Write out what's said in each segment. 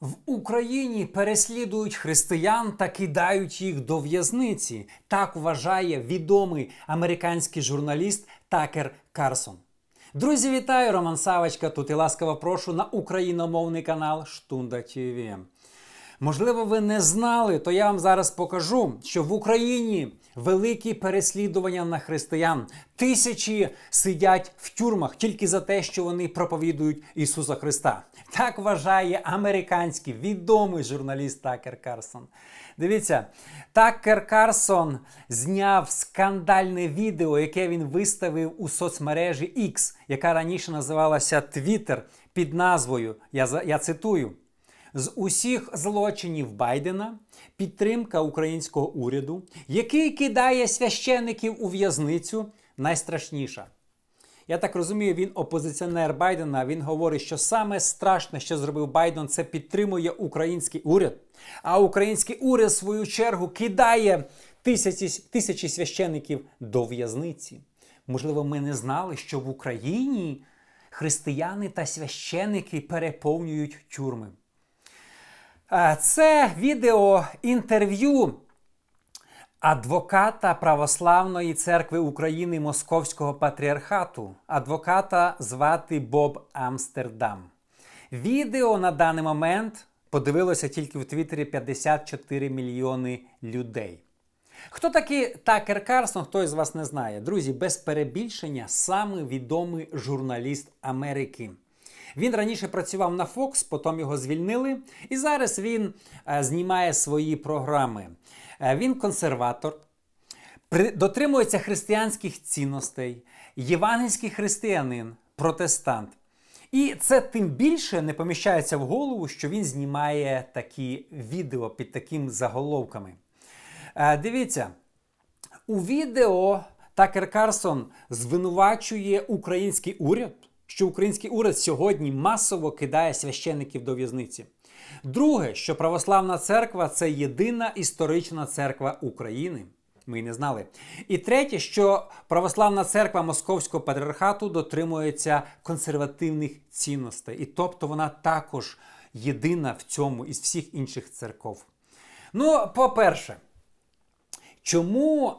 В Україні переслідують християн та кидають їх до в'язниці. Так вважає відомий американський журналіст Такер Карсон. Друзі, вітаю! Роман Савочка. Тут і ласкаво прошу на україномовний канал Штунда ТВ. Можливо, ви не знали, то я вам зараз покажу, що в Україні великі переслідування на християн. Тисячі сидять в тюрмах тільки за те, що вони проповідують Ісуса Христа. Так вважає американський відомий журналіст Такер Карсон. Дивіться, Такер Карсон зняв скандальне відео, яке він виставив у соцмережі X, яка раніше називалася Twitter, під назвою. Я, я цитую. З усіх злочинів Байдена підтримка українського уряду, який кидає священиків у в'язницю, найстрашніша. Я так розумію, він опозиціонер Байдена. Він говорить, що саме страшне, що зробив Байден, це підтримує український уряд. А український уряд, в свою чергу, кидає тисячі, тисячі священиків до в'язниці. Можливо, ми не знали, що в Україні християни та священики переповнюють тюрми. Це відео інтерв'ю адвоката Православної церкви України Московського патріархату. Адвоката звати Боб Амстердам. Відео на даний момент подивилося тільки в Твіттері 54 мільйони людей. Хто такий Такер Карсон, хто із вас не знає. Друзі, без перебільшення, саме відомий журналіст Америки. Він раніше працював на Fox, потім його звільнили, і зараз він е, знімає свої програми. Е, він консерватор, дотримується християнських цінностей, євангельський християнин, протестант. І це тим більше не поміщається в голову, що він знімає такі відео під такими заголовками. Е, дивіться, у відео Такер Карсон звинувачує український уряд що український уряд сьогодні масово кидає священників до в'язниці. Друге, що православна церква це єдина історична церква України. Ми не знали. І третє, що православна церква Московського патріархату дотримується консервативних цінностей. І тобто вона також єдина в цьому із всіх інших церков. Ну, по-перше, чому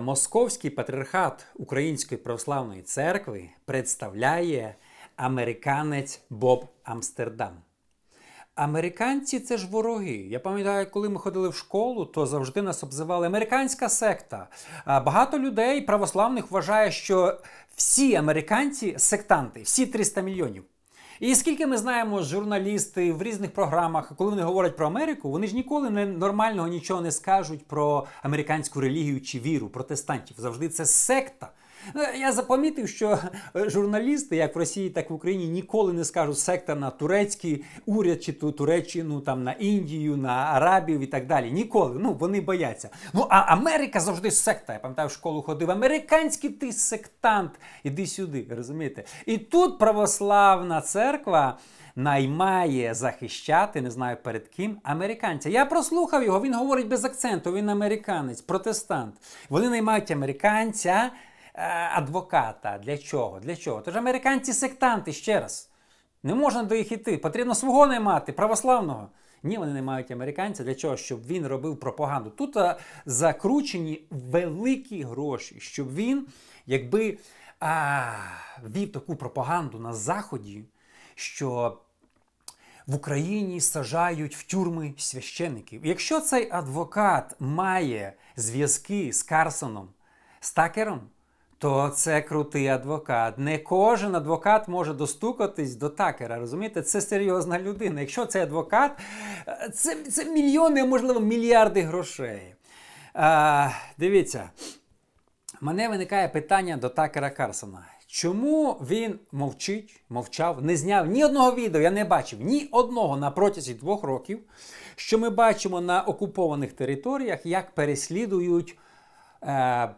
Московський патріархат Української православної церкви представляє американець Боб Амстердам. Американці це ж вороги. Я пам'ятаю, коли ми ходили в школу, то завжди нас обзивали американська секта. Багато людей православних вважає, що всі американці сектанти, всі 300 мільйонів. І скільки ми знаємо, журналісти в різних програмах, коли вони говорять про Америку, вони ж ніколи не нормального нічого не скажуть про американську релігію чи віру протестантів. Завжди це секта. Е, я запомітив, що журналісти, як в Росії, так і в Україні, ніколи не скажуть секта на турецький уряд чи ту Туреччину, там на Індію, на Арабів і так далі. Ніколи. Ну вони бояться. Ну а Америка завжди секта. Я пам'ятаю, в школу ходив. Американський ти сектант. Іди сюди, розумієте? І тут православна церква. Наймає захищати, не знаю перед ким, американця. Я прослухав його, він говорить без акценту, він американець, протестант. Вони наймають американця Е, адвоката. Для чого? Для чого? Тож американці сектанти ще раз. Не можна до їх іти. Потрібно свого наймати, православного. Ні, вони не мають американця для чого? Щоб він робив пропаганду. Тут а, закручені великі гроші, щоб він, якби а, вів таку пропаганду на Заході, що в Україні сажають в тюрми священиків. Якщо цей адвокат має зв'язки з Карсоном, з Такером, то це крутий адвокат. Не кожен адвокат може достукатись до такера. Розумієте, це серйозна людина. Якщо це адвокат, це це мільйони, можливо, мільярди грошей. А, Дивіться, мене виникає питання до такера Карсона. Чому він мовчить, мовчав, не зняв ні одного відео, я не бачив ні одного на протязі двох років, що ми бачимо на окупованих територіях, як переслідують. Е,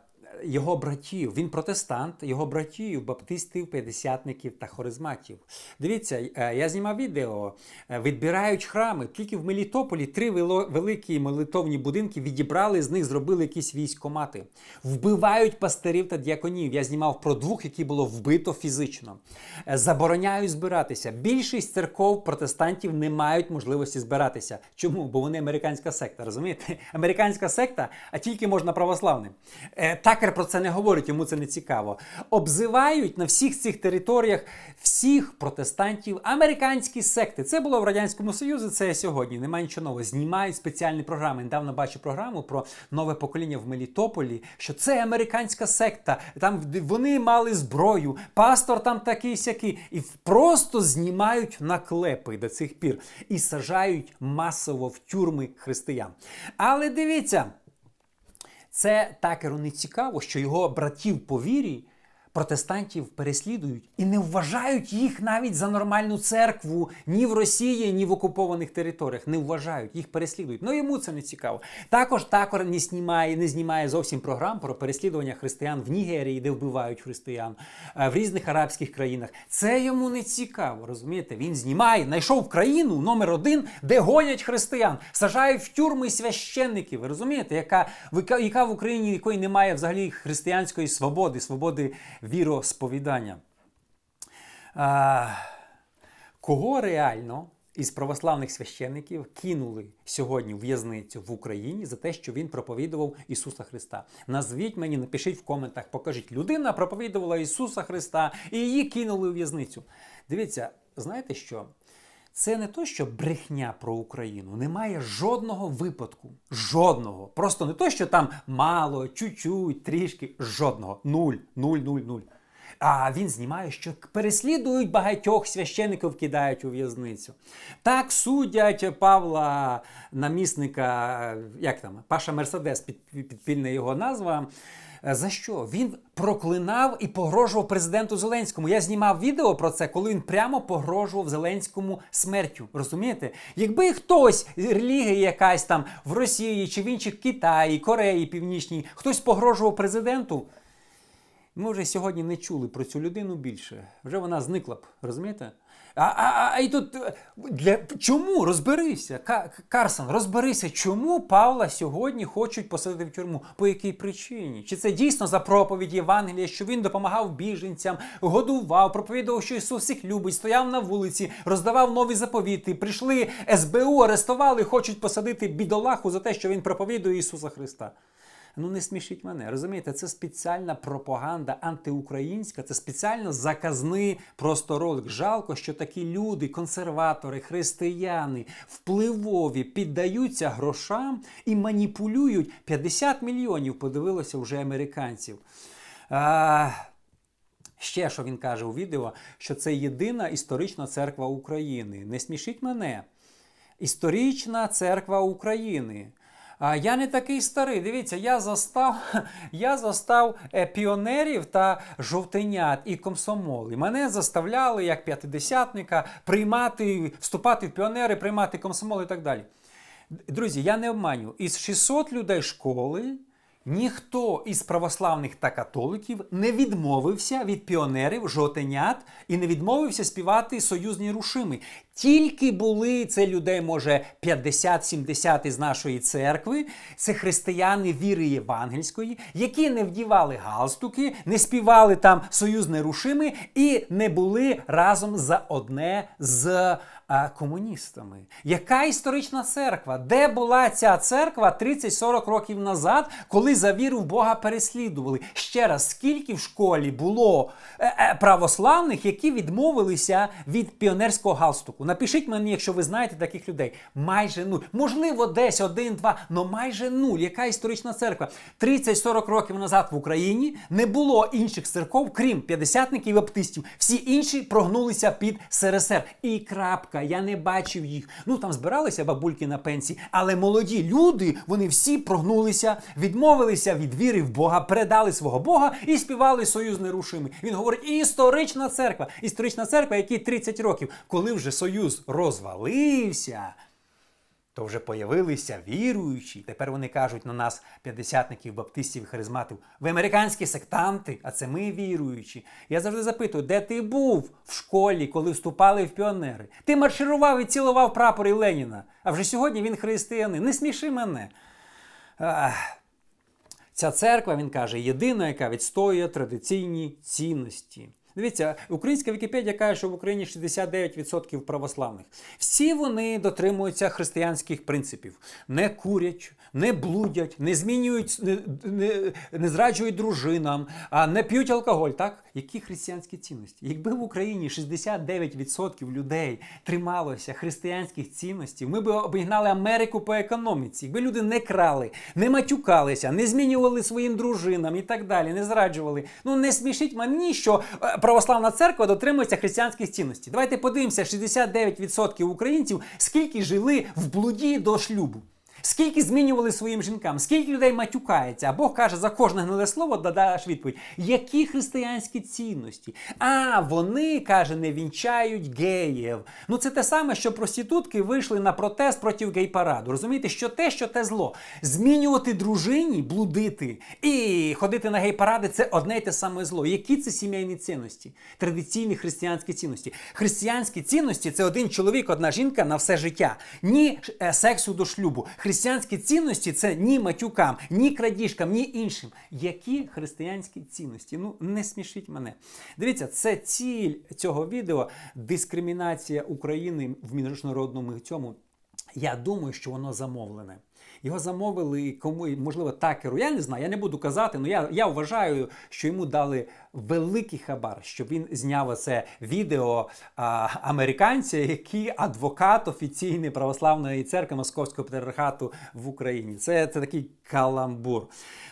його братів. Він протестант, його братів, баптистів, п'ятдесятників та хоризматів. Дивіться, е, я знімав відео. Е, відбирають храми. Тільки в Мелітополі три великі молитовні будинки відібрали, з них зробили якісь військомати. Вбивають пастирів та діаконів. Я знімав про двох, які було вбито фізично. Е, забороняють збиратися. Більшість церков протестантів не мають можливості збиратися. Чому? Бо вони американська секта. Розумієте? Американська секта, а тільки можна православним. Такер про це не говорить, йому це не цікаво. Обзивають на всіх цих територіях всіх протестантів американські секти. Це було в Радянському Союзі, це сьогодні. Немає нічого нового. Знімають спеціальні програми. Недавно бачу програму про нове покоління в Мелітополі, що це американська секта. Там вони мали зброю, пастор там такий сякий. І просто знімають наклепи до цих пір і сажають масово в тюрми християн. Але дивіться. Це такеру не цікаво, що його братів по вірі протестантів переслідують і не вважають їх навіть за нормальну церкву ні в Росії, ні в окупованих територіях. Не вважають, їх переслідують. Ну йому це не цікаво. Також такор не знімає, не знімає зовсім програм про переслідування християн в Нігерії, де вбивають християн, е, в різних арабських країнах. Це йому не цікаво. Розумієте? Він знімає, знайшов країну номер один, де гонять християн, сажають в тюрми священників. Ви розумієте, яка яка в Україні якої немає взагалі християнської свободи, свободи віросповідання. Кого реально із православних священників кинули сьогодні в в'язницю в Україні за те, що він проповідував Ісуса Христа? Назвіть мені, напишіть в коментах, покажіть, людина проповідувала Ісуса Христа і її кинули у в'язницю. Дивіться, знаєте що? Це не то, що брехня про Україну. Немає жодного випадку. Жодного. Просто не то, що там мало, чуть-чуть, трішки. Жодного. Нуль, нуль, нуль, нуль. А він знімає, що переслідують багатьох священиків, кидають у в'язницю. Так судять Павла, намісника, як там, Паша Мерседес, підпільна його назва. Е, за що? Він проклинав і погрожував президенту Зеленському. Я знімав відео про це, коли він прямо погрожував Зеленському смертю. Розумієте? Якби хтось, релігія якась там в Росії чи в інших Китаї, Кореї Північній, хтось погрожував президенту. Ми вже сьогодні не чули про цю людину більше. Вже вона зникла б, розумієте? А а, а і тут е, для чому розберися? Карсон, розберися, чому Павла сьогодні хочуть посадити в тюрму? По якій причині? Чи це дійсно за проповідь Євангелія, що він допомагав біженцям, годував, проповідував, що Ісус всіх любить, стояв на вулиці, роздавав нові заповіти. Прийшли СБУ, арестували, хочуть посадити бідолаху за те, що він проповідує Ісуса Христа. Ну не смішіть мене. Розумієте, це спеціальна пропаганда антиукраїнська, це спеціально заказний просто ролик. Жалко, що такі люди, консерватори, християни, впливові, піддаються грошам і маніпулюють 50 мільйонів. Подивилося вже американців. А... Ще що він каже у відео, що це єдина історична церква України. Не смішіть мене. Історична церква України. А я не такий старий. Дивіться, я застав я застав е, піонерів та жовтенят і комсомол. І Мене заставляли як п'ятидесятника приймати, вступати в піонери, приймати комсомол і так далі. Друзі, я не обманю. Із 600 людей школи. Ніхто із православних та католиків не відмовився від піонерів, жовтенят і не відмовився співати союзні рушими. Тільки були це людей, може 50-70 із нашої церкви, це християни віри євангельської, які не вдівали галстуки, не співали там союзне рушими і не були разом за одне з комуністами. Яка історична церква? Де була ця церква 30-40 років назад, коли за віру в Бога переслідували? Ще раз, скільки в школі було е, е, православних, які відмовилися від піонерського галстуку? Напишіть мені, якщо ви знаєте таких людей. Майже нуль. Можливо, десь один-два, але майже нуль. Яка історична церква? 30-40 років назад в Україні не було інших церков, крім п'ятдесятників і баптистів. Всі інші прогнулися під СРСР. І крапка. Я не бачив їх. Ну там збиралися бабульки на пенсії, але молоді люди, вони всі прогнулися, відмовилися від віри в Бога, передали свого Бога і співали союз нерушимий. Він говорить: історична церква, історична церква, якій 30 років, коли вже союз розвалився, то вже появилися віруючі. Тепер вони кажуть на нас, п'ятдесятників, баптистів, харизматів, ви американські сектанти, а це ми віруючі. Я завжди запитую, де ти був в школі, коли вступали в піонери? Ти марширував і цілував прапори Леніна. А вже сьогодні він християнин. Не сміши мене. Ах. Ця церква, він каже, єдина, яка відстоює традиційні цінності. Дивіться, українська Вікіпедія каже, що в Україні 69% православних. Всі вони дотримуються християнських принципів: не курять, не блудять, не змінюють, не, не, не зраджують дружинам, а не п'ють алкоголь. Так? Які християнські цінності? Якби в Україні 69% людей трималося християнських цінностей, ми б обігнали Америку по економіці. Якби люди не крали, не матюкалися, не змінювали своїм дружинам і так далі, не зраджували. Ну не смішіть мені, що е, православна церква дотримується християнських цінностей. Давайте подивимося, 69% українців скільки жили в блуді до шлюбу. Скільки змінювали своїм жінкам, скільки людей матюкається, а Бог каже, за кожне гниле слово дадаш відповідь. Які християнські цінності? А вони, каже, не вінчають геїв. Ну це те саме, що проститутки вийшли на протест проти гей-параду. Розумієте, що те, що те зло. Змінювати дружині, блудити і ходити на гей-паради це одне й те саме зло. Які це сімейні цінності? Традиційні християнські цінності. Християнські цінності це один чоловік, одна жінка на все життя. Ні е, сексу до шлюбу. Християнські цінності це ні матюкам, ні крадіжкам, ні іншим. Які християнські цінності? Ну не смішіть мене. Дивіться, це ціль цього відео дискримінація України в міжнародному цьому. Я думаю, що воно замовлене. Його замовили кому, можливо, такеру. Я не знаю, я не буду казати, але я я вважаю, що йому дали великий хабар, щоб він зняв це відео а, американця, який адвокат офіційний православної церкви Московського патріархату в Україні. Це, це такий каламбур.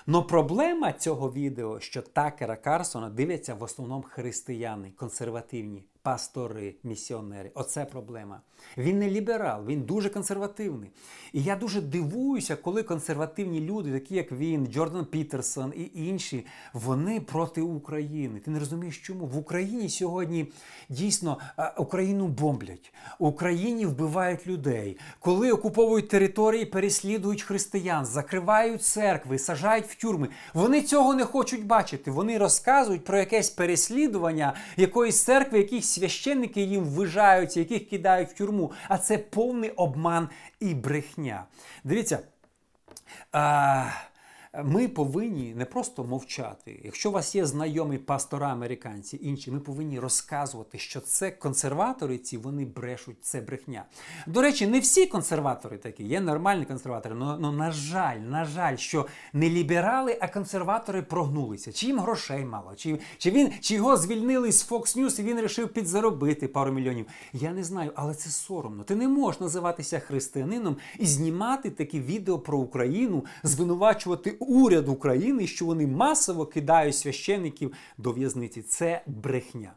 Но проблема цього відео, що Такера Карлсона дивляться в основному християни, консервативні. Пастори, місіонери. Оце проблема. Він не ліберал, він дуже консервативний. І я дуже дивуюся, коли консервативні люди, такі як він, Джордан Пітерсон і інші, вони проти України. Ти не розумієш, чому? В Україні сьогодні дійсно Україну бомблять, в Україні вбивають людей. Коли окуповують території, переслідують християн, закривають церкви, сажають в тюрми. Вони цього не хочуть бачити. Вони розказують про якесь переслідування якоїсь церкви, якихось священники їм вижаються, яких кидають в тюрму. А це повний обман і брехня. Дивіться. А, ми повинні не просто мовчати. Якщо у вас є знайомі пастора американці, інші, ми повинні розказувати, що це консерватори, ці вони брешуть, це брехня. До речі, не всі консерватори такі, є нормальні консерватори. ну, на жаль, на жаль, що не ліберали, а консерватори прогнулися. Чи їм грошей мало, чи чи, він, чи його звільнили з Fox News і він вирішив підзаробити пару мільйонів. Я не знаю, але це соромно. Ти не можеш називатися християнином і знімати такі відео про Україну, звинувачувати уряд України, що вони масово кидають священиків до в'язниці. Це брехня.